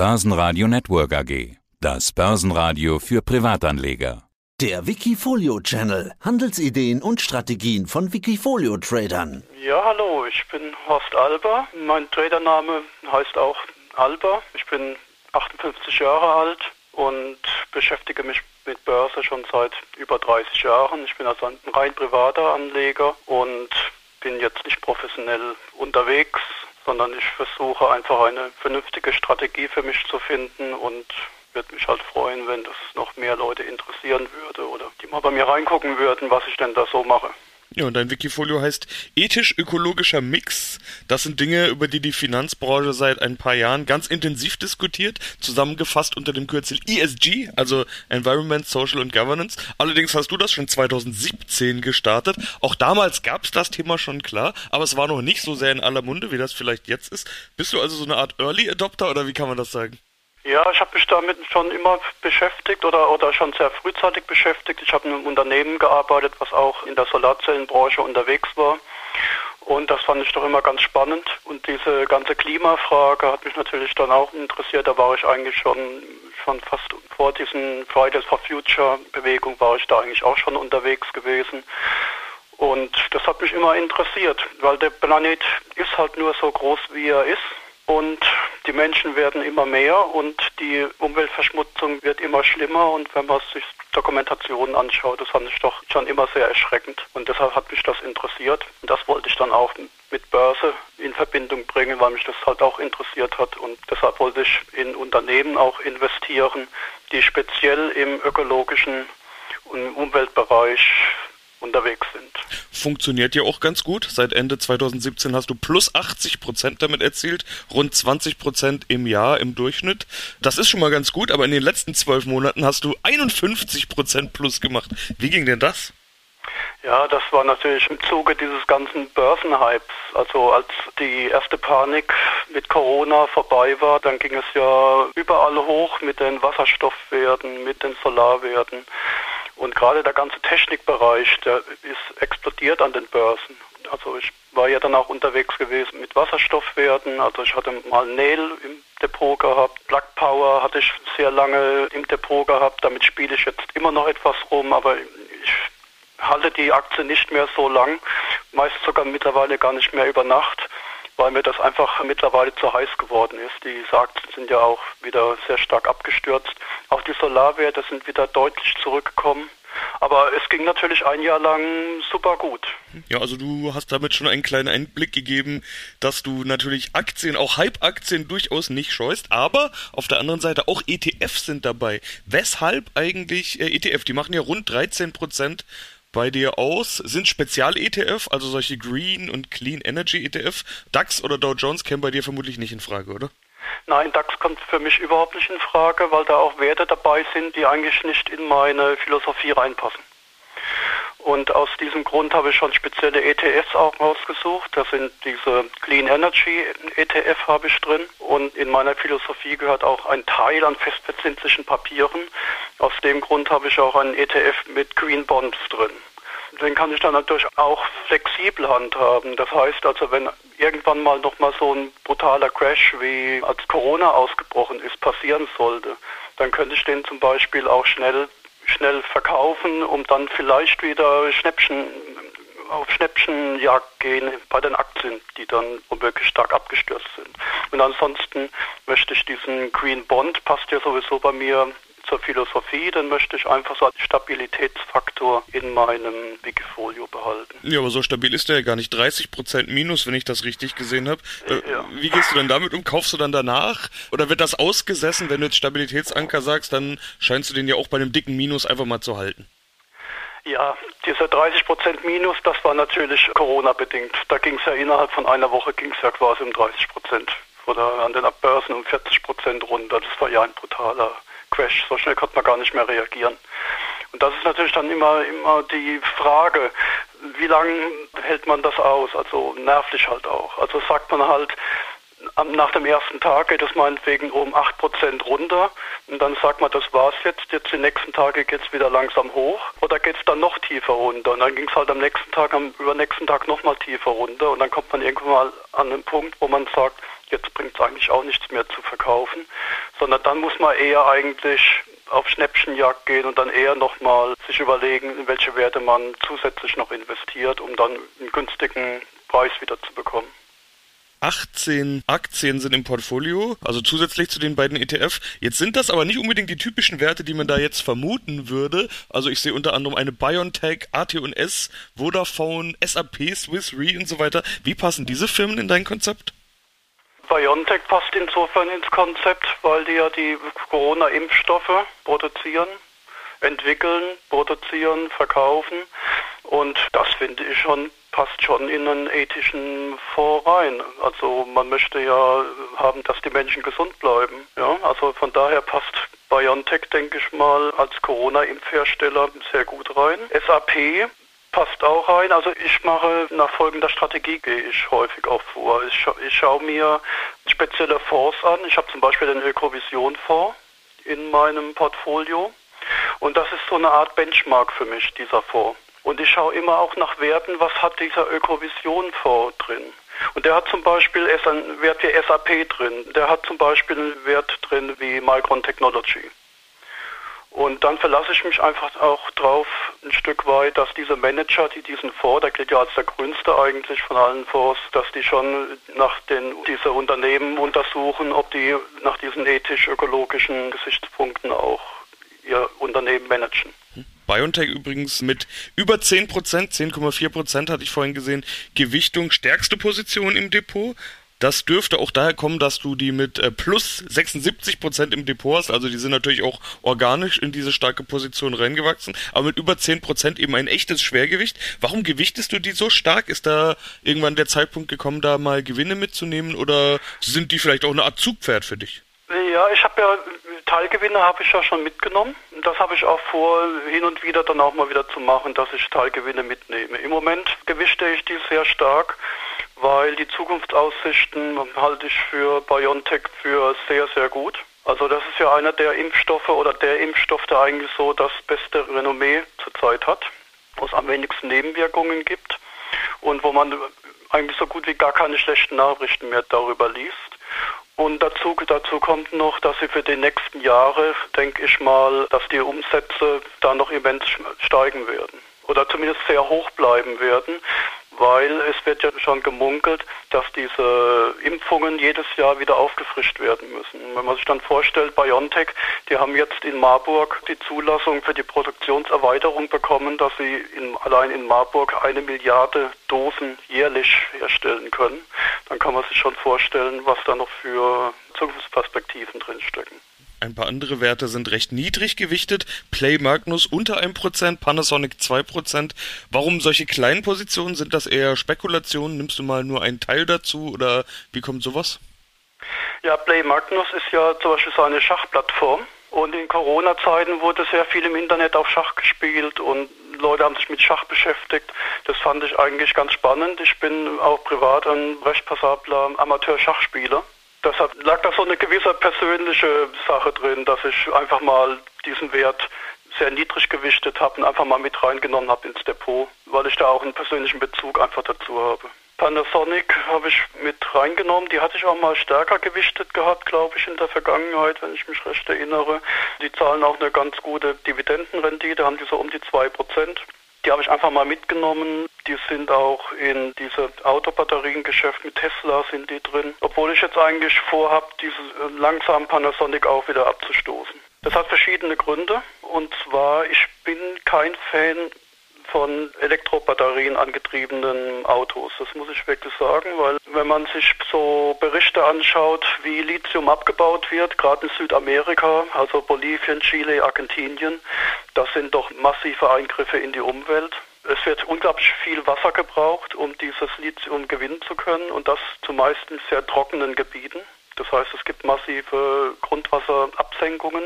Börsenradio Network AG. Das Börsenradio für Privatanleger. Der Wikifolio Channel. Handelsideen und Strategien von Wikifolio Tradern. Ja, hallo, ich bin Horst Alber. Mein Tradername heißt auch Alber. Ich bin 58 Jahre alt und beschäftige mich mit Börse schon seit über 30 Jahren. Ich bin also ein rein privater Anleger und bin jetzt nicht professionell unterwegs, sondern ich versuche einfach eine vernünftige Strategie für mich zu finden und würde mich halt freuen, wenn das noch mehr Leute interessieren würde oder die mal bei mir reingucken würden, was ich denn da so mache. Ja, und dein Wikifolio heißt ethisch-ökologischer Mix. Das sind Dinge, über die die Finanzbranche seit ein paar Jahren ganz intensiv diskutiert, zusammengefasst unter dem Kürzel ESG, also Environment, Social und Governance. Allerdings hast du das schon 2017 gestartet. Auch damals gab es das Thema schon klar, aber es war noch nicht so sehr in aller Munde, wie das vielleicht jetzt ist. Bist du also so eine Art Early Adopter oder wie kann man das sagen? Ja, ich habe mich damit schon immer beschäftigt oder, oder schon sehr frühzeitig beschäftigt. Ich habe in einem Unternehmen gearbeitet, was auch in der Solarzellenbranche unterwegs war. Und das fand ich doch immer ganz spannend. Und diese ganze Klimafrage hat mich natürlich dann auch interessiert. Da war ich eigentlich schon, schon fast vor diesen Fridays for Future Bewegung war ich da eigentlich auch schon unterwegs gewesen. Und das hat mich immer interessiert, weil der Planet ist halt nur so groß, wie er ist. Und die Menschen werden immer mehr und die Umweltverschmutzung wird immer schlimmer. Und wenn man sich Dokumentationen anschaut, das fand ich doch schon immer sehr erschreckend. Und deshalb hat mich das interessiert. Und das wollte ich dann auch mit Börse in Verbindung bringen, weil mich das halt auch interessiert hat. Und deshalb wollte ich in Unternehmen auch investieren, die speziell im ökologischen und Umweltbereich unterwegs sind. Funktioniert ja auch ganz gut. Seit Ende 2017 hast du plus 80 Prozent damit erzielt, rund 20 Prozent im Jahr im Durchschnitt. Das ist schon mal ganz gut, aber in den letzten zwölf Monaten hast du 51 Prozent plus gemacht. Wie ging denn das? Ja, das war natürlich im Zuge dieses ganzen Börsenhypes. Also als die erste Panik mit Corona vorbei war, dann ging es ja überall hoch mit den Wasserstoffwerten, mit den Solarwerten. Und gerade der ganze Technikbereich, der ist explodiert an den Börsen. Also ich war ja dann auch unterwegs gewesen mit Wasserstoffwerten. Also ich hatte mal Nail im Depot gehabt. Black Power hatte ich sehr lange im Depot gehabt. Damit spiele ich jetzt immer noch etwas rum, aber ich halte die Aktie nicht mehr so lang. Meist sogar mittlerweile gar nicht mehr über Nacht weil mir das einfach mittlerweile zu heiß geworden ist. Die Aktien sind ja auch wieder sehr stark abgestürzt. Auch die Solarwerte sind wieder deutlich zurückgekommen. Aber es ging natürlich ein Jahr lang super gut. Ja, also du hast damit schon einen kleinen Einblick gegeben, dass du natürlich Aktien, auch Hype-Aktien durchaus nicht scheust, aber auf der anderen Seite auch ETFs sind dabei. Weshalb eigentlich äh, ETF? Die machen ja rund 13 Prozent bei dir aus? Sind Spezial-ETF, also solche Green und Clean Energy ETF, DAX oder Dow Jones kämen bei dir vermutlich nicht in Frage, oder? Nein, DAX kommt für mich überhaupt nicht in Frage, weil da auch Werte dabei sind, die eigentlich nicht in meine Philosophie reinpassen. Und aus diesem Grund habe ich schon spezielle ETFs auch rausgesucht. Da sind diese Clean Energy ETF habe ich drin. Und in meiner Philosophie gehört auch ein Teil an festverzinslichen Papieren. Aus dem Grund habe ich auch einen ETF mit Green Bonds drin. Den kann ich dann natürlich auch flexibel handhaben. Das heißt also, wenn irgendwann mal nochmal so ein brutaler Crash wie als Corona ausgebrochen ist, passieren sollte, dann könnte ich den zum Beispiel auch schnell schnell verkaufen, um dann vielleicht wieder Schnäppchen auf Schnäppchenjagd gehen bei den Aktien, die dann womöglich stark abgestürzt sind. Und ansonsten möchte ich diesen Green Bond, passt ja sowieso bei mir zur Philosophie, dann möchte ich einfach so einen Stabilitätsfaktor in meinem Wikifolio behalten. Ja, aber so stabil ist der ja gar nicht. 30% Minus, wenn ich das richtig gesehen habe. Äh, ja. Wie gehst du denn damit um? Kaufst du dann danach? Oder wird das ausgesessen, wenn du jetzt Stabilitätsanker sagst, dann scheinst du den ja auch bei einem dicken Minus einfach mal zu halten? Ja, dieser 30% Minus, das war natürlich Corona-bedingt. Da ging es ja innerhalb von einer Woche ging es ja quasi um 30% oder an den Börsen um 40% runter. Das war ja ein brutaler Crash. So schnell konnte man gar nicht mehr reagieren. Und das ist natürlich dann immer, immer die Frage, wie lange hält man das aus? Also nervlich halt auch. Also sagt man halt, nach dem ersten Tag geht es meinetwegen um 8% runter und dann sagt man, das war's jetzt, jetzt die nächsten Tage geht es wieder langsam hoch oder geht es dann noch tiefer runter und dann ging es halt am nächsten Tag, am übernächsten Tag nochmal tiefer runter und dann kommt man irgendwann mal an den Punkt, wo man sagt, jetzt bringt es eigentlich auch nichts mehr zu verkaufen, sondern dann muss man eher eigentlich auf Schnäppchenjagd gehen und dann eher nochmal sich überlegen, in welche Werte man zusätzlich noch investiert, um dann einen günstigen Preis wieder zu bekommen. 18 Aktien sind im Portfolio, also zusätzlich zu den beiden ETF. Jetzt sind das aber nicht unbedingt die typischen Werte, die man da jetzt vermuten würde. Also ich sehe unter anderem eine BioNTech, AT&S, Vodafone, SAP, Swiss Re und so weiter. Wie passen diese Firmen in dein Konzept? BioNTech passt insofern ins Konzept, weil die ja die Corona-Impfstoffe produzieren, entwickeln, produzieren, verkaufen. Und das finde ich schon passt schon in einen ethischen Fonds rein. Also man möchte ja haben, dass die Menschen gesund bleiben. Ja, also von daher passt BioNTech, denke ich mal, als Corona-Impfhersteller sehr gut rein. SAP passt auch rein. Also ich mache nach folgender Strategie gehe ich häufig auch vor. Ich, scha ich schaue mir spezielle Fonds an. Ich habe zum Beispiel den Ökovision-Fonds in meinem Portfolio. Und das ist so eine Art Benchmark für mich, dieser Fonds. Und ich schaue immer auch nach Werten, was hat dieser Ökovision-Fonds drin. Und der hat zum Beispiel einen Wert wie SAP drin. Der hat zum Beispiel einen Wert drin wie Micron Technology. Und dann verlasse ich mich einfach auch drauf ein Stück weit, dass diese Manager, die diesen Fonds, der gilt ja als der grünste eigentlich von allen Fonds, dass die schon nach den diese Unternehmen untersuchen, ob die nach diesen ethisch-ökologischen Gesichtspunkten auch ihr Unternehmen managen. BioNTech übrigens mit über 10%, 10,4% hatte ich vorhin gesehen, Gewichtung, stärkste Position im Depot. Das dürfte auch daher kommen, dass du die mit äh, plus 76% im Depot hast. Also die sind natürlich auch organisch in diese starke Position reingewachsen. Aber mit über 10% eben ein echtes Schwergewicht. Warum gewichtest du die so stark? Ist da irgendwann der Zeitpunkt gekommen, da mal Gewinne mitzunehmen? Oder sind die vielleicht auch eine Art Zugpferd für dich? Ja, ich habe ja Teilgewinne habe ich ja schon mitgenommen. Das habe ich auch vor, hin und wieder dann auch mal wieder zu machen, dass ich Teilgewinne mitnehme. Im Moment gewichte ich die sehr stark, weil die Zukunftsaussichten halte ich für BioNTech für sehr, sehr gut. Also das ist ja einer der Impfstoffe oder der Impfstoff, der eigentlich so das beste Renommee zurzeit hat, wo es am wenigsten Nebenwirkungen gibt und wo man eigentlich so gut wie gar keine schlechten Nachrichten mehr darüber liest. Und dazu, dazu kommt noch, dass sie für die nächsten Jahre, denke ich mal, dass die Umsätze da noch immens steigen werden. Oder zumindest sehr hoch bleiben werden weil es wird ja schon gemunkelt, dass diese Impfungen jedes Jahr wieder aufgefrischt werden müssen. Wenn man sich dann vorstellt, BioNTech, die haben jetzt in Marburg die Zulassung für die Produktionserweiterung bekommen, dass sie in, allein in Marburg eine Milliarde Dosen jährlich herstellen können, dann kann man sich schon vorstellen, was da noch für Zukunftsperspektiven drinstecken. Ein paar andere Werte sind recht niedrig gewichtet. Play Magnus unter 1%, Panasonic 2%. Warum solche kleinen Positionen? Sind das eher Spekulationen? Nimmst du mal nur einen Teil dazu oder wie kommt sowas? Ja, Play Magnus ist ja zum Beispiel so eine Schachplattform. Und in Corona-Zeiten wurde sehr viel im Internet auf Schach gespielt und Leute haben sich mit Schach beschäftigt. Das fand ich eigentlich ganz spannend. Ich bin auch privat ein recht passabler Amateur-Schachspieler deshalb lag da so eine gewisse persönliche Sache drin, dass ich einfach mal diesen Wert sehr niedrig gewichtet habe und einfach mal mit reingenommen habe ins Depot, weil ich da auch einen persönlichen Bezug einfach dazu habe. Panasonic habe ich mit reingenommen. Die hatte ich auch mal stärker gewichtet gehabt, glaube ich, in der Vergangenheit, wenn ich mich recht erinnere. Die zahlen auch eine ganz gute Dividendenrendite, haben die so um die 2%. Die habe ich einfach mal mitgenommen. Die sind auch in diese Autobatteriengeschäft mit Tesla sind die drin. Obwohl ich jetzt eigentlich vorhabe, diese äh, langsam Panasonic auch wieder abzustoßen. Das hat verschiedene Gründe. Und zwar, ich bin kein Fan von Elektrobatterien angetriebenen Autos. Das muss ich wirklich sagen, weil wenn man sich so Berichte anschaut, wie Lithium abgebaut wird, gerade in Südamerika, also Bolivien, Chile, Argentinien, das sind doch massive Eingriffe in die Umwelt. Es wird unglaublich viel Wasser gebraucht, um dieses Lithium gewinnen zu können und das zumeist in sehr trockenen Gebieten. Das heißt, es gibt massive Grundwasserabsenkungen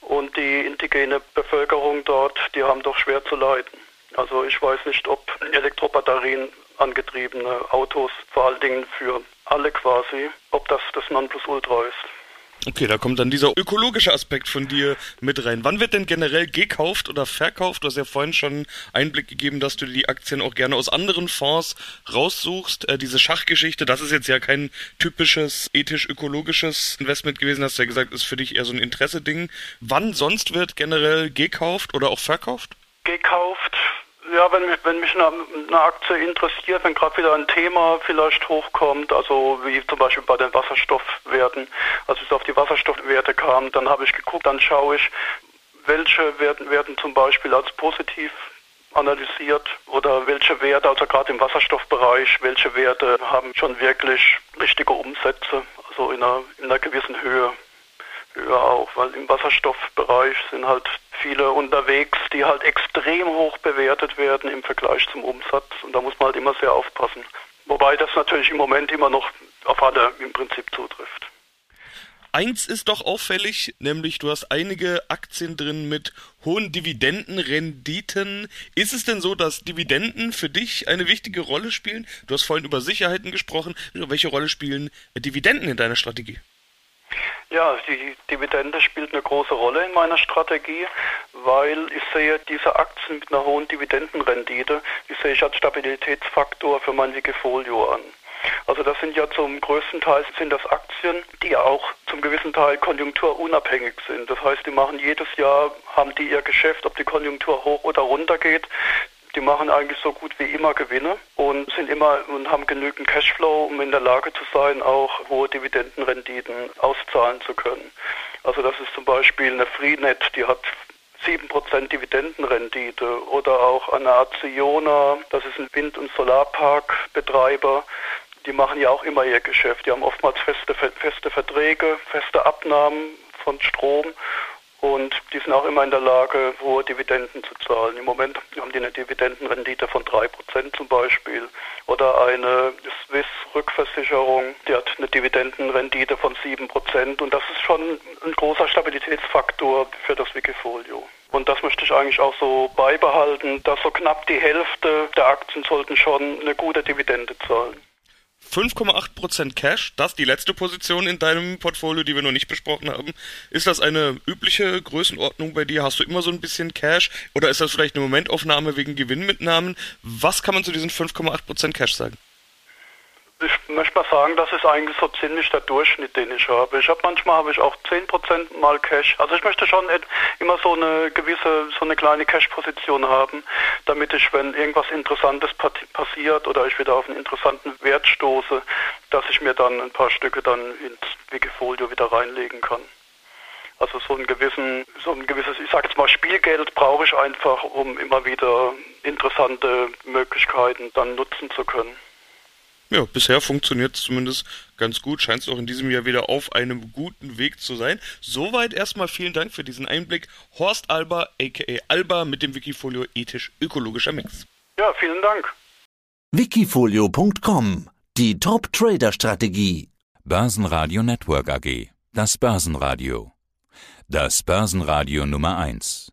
und die indigene Bevölkerung dort, die haben doch schwer zu leiden. Also ich weiß nicht, ob Elektrobatterien angetriebene Autos, vor allen Dingen für alle quasi, ob das das Nonplusultra ist. Okay, da kommt dann dieser ökologische Aspekt von dir mit rein. Wann wird denn generell gekauft oder verkauft? Du hast ja vorhin schon Einblick gegeben, dass du die Aktien auch gerne aus anderen Fonds raussuchst. Äh, diese Schachgeschichte, das ist jetzt ja kein typisches ethisch-ökologisches Investment gewesen, hast du ja gesagt, ist für dich eher so ein Interesse-Ding. Wann sonst wird generell gekauft oder auch verkauft? Gekauft. Ja, wenn mich, wenn mich eine, eine Aktie interessiert, wenn gerade wieder ein Thema vielleicht hochkommt, also wie zum Beispiel bei den Wasserstoffwerten, als es auf die Wasserstoffwerte kam, dann habe ich geguckt, dann schaue ich, welche werden, werden zum Beispiel als positiv analysiert oder welche Werte, also gerade im Wasserstoffbereich, welche Werte haben schon wirklich richtige Umsätze, also in einer, in einer gewissen Höhe höher auch, weil im Wasserstoffbereich sind halt viele unterwegs, die halt extrem hoch bewertet werden im Vergleich zum Umsatz und da muss man halt immer sehr aufpassen. Wobei das natürlich im Moment immer noch auf alle im Prinzip zutrifft. Eins ist doch auffällig, nämlich du hast einige Aktien drin mit hohen Dividendenrenditen. Ist es denn so, dass Dividenden für dich eine wichtige Rolle spielen? Du hast vorhin über Sicherheiten gesprochen. Welche Rolle spielen Dividenden in deiner Strategie? Ja, die Dividende spielt eine große Rolle in meiner Strategie, weil ich sehe diese Aktien mit einer hohen Dividendenrendite, die sehe ich als Stabilitätsfaktor für mein Wikifolio an. Also das sind ja zum größten Teil sind das Aktien, die auch zum gewissen Teil konjunkturunabhängig sind. Das heißt, die machen jedes Jahr, haben die ihr Geschäft, ob die Konjunktur hoch oder runter geht, die machen eigentlich so gut wie immer Gewinne und sind immer und haben genügend Cashflow, um in der Lage zu sein, auch hohe Dividendenrenditen auszahlen zu können. Also das ist zum Beispiel eine Freenet, die hat 7% Dividendenrendite oder auch eine Aziona, das ist ein Wind- und Solarparkbetreiber, die machen ja auch immer ihr Geschäft. Die haben oftmals feste, feste Verträge, feste Abnahmen von Strom und die sind auch immer in der Lage, hohe Dividenden zu zahlen. Im Moment haben die eine Dividendenrendite von 3% zum Beispiel. Oder eine Swiss Rückversicherung, die hat eine Dividendenrendite von 7%. Und das ist schon ein großer Stabilitätsfaktor für das Wikifolio. Und das möchte ich eigentlich auch so beibehalten, dass so knapp die Hälfte der Aktien sollten schon eine gute Dividende zahlen. 5,8% Cash, das die letzte Position in deinem Portfolio, die wir noch nicht besprochen haben. Ist das eine übliche Größenordnung bei dir? Hast du immer so ein bisschen Cash oder ist das vielleicht eine Momentaufnahme wegen Gewinnmitnahmen? Was kann man zu diesen 5,8% Cash sagen? Ich möchte mal sagen, das ist eigentlich so ziemlich der Durchschnitt, den ich habe. Ich habe manchmal habe ich auch 10% mal Cash. Also ich möchte schon immer so eine gewisse, so eine kleine Cash-Position haben, damit ich, wenn irgendwas Interessantes passiert oder ich wieder auf einen interessanten Wert stoße, dass ich mir dann ein paar Stücke dann ins Wikifolio wieder reinlegen kann. Also so einen gewissen, so ein gewisses, ich sage jetzt mal Spielgeld brauche ich einfach, um immer wieder interessante Möglichkeiten dann nutzen zu können. Ja, bisher funktioniert es zumindest ganz gut. Scheint es auch in diesem Jahr wieder auf einem guten Weg zu sein. Soweit erstmal vielen Dank für diesen Einblick. Horst Alba, aka Alba, mit dem Wikifolio ethisch-ökologischer Mix. Ja, vielen Dank. Wikifolio.com Die Top-Trader-Strategie. Börsenradio Network AG. Das Börsenradio. Das Börsenradio Nummer 1.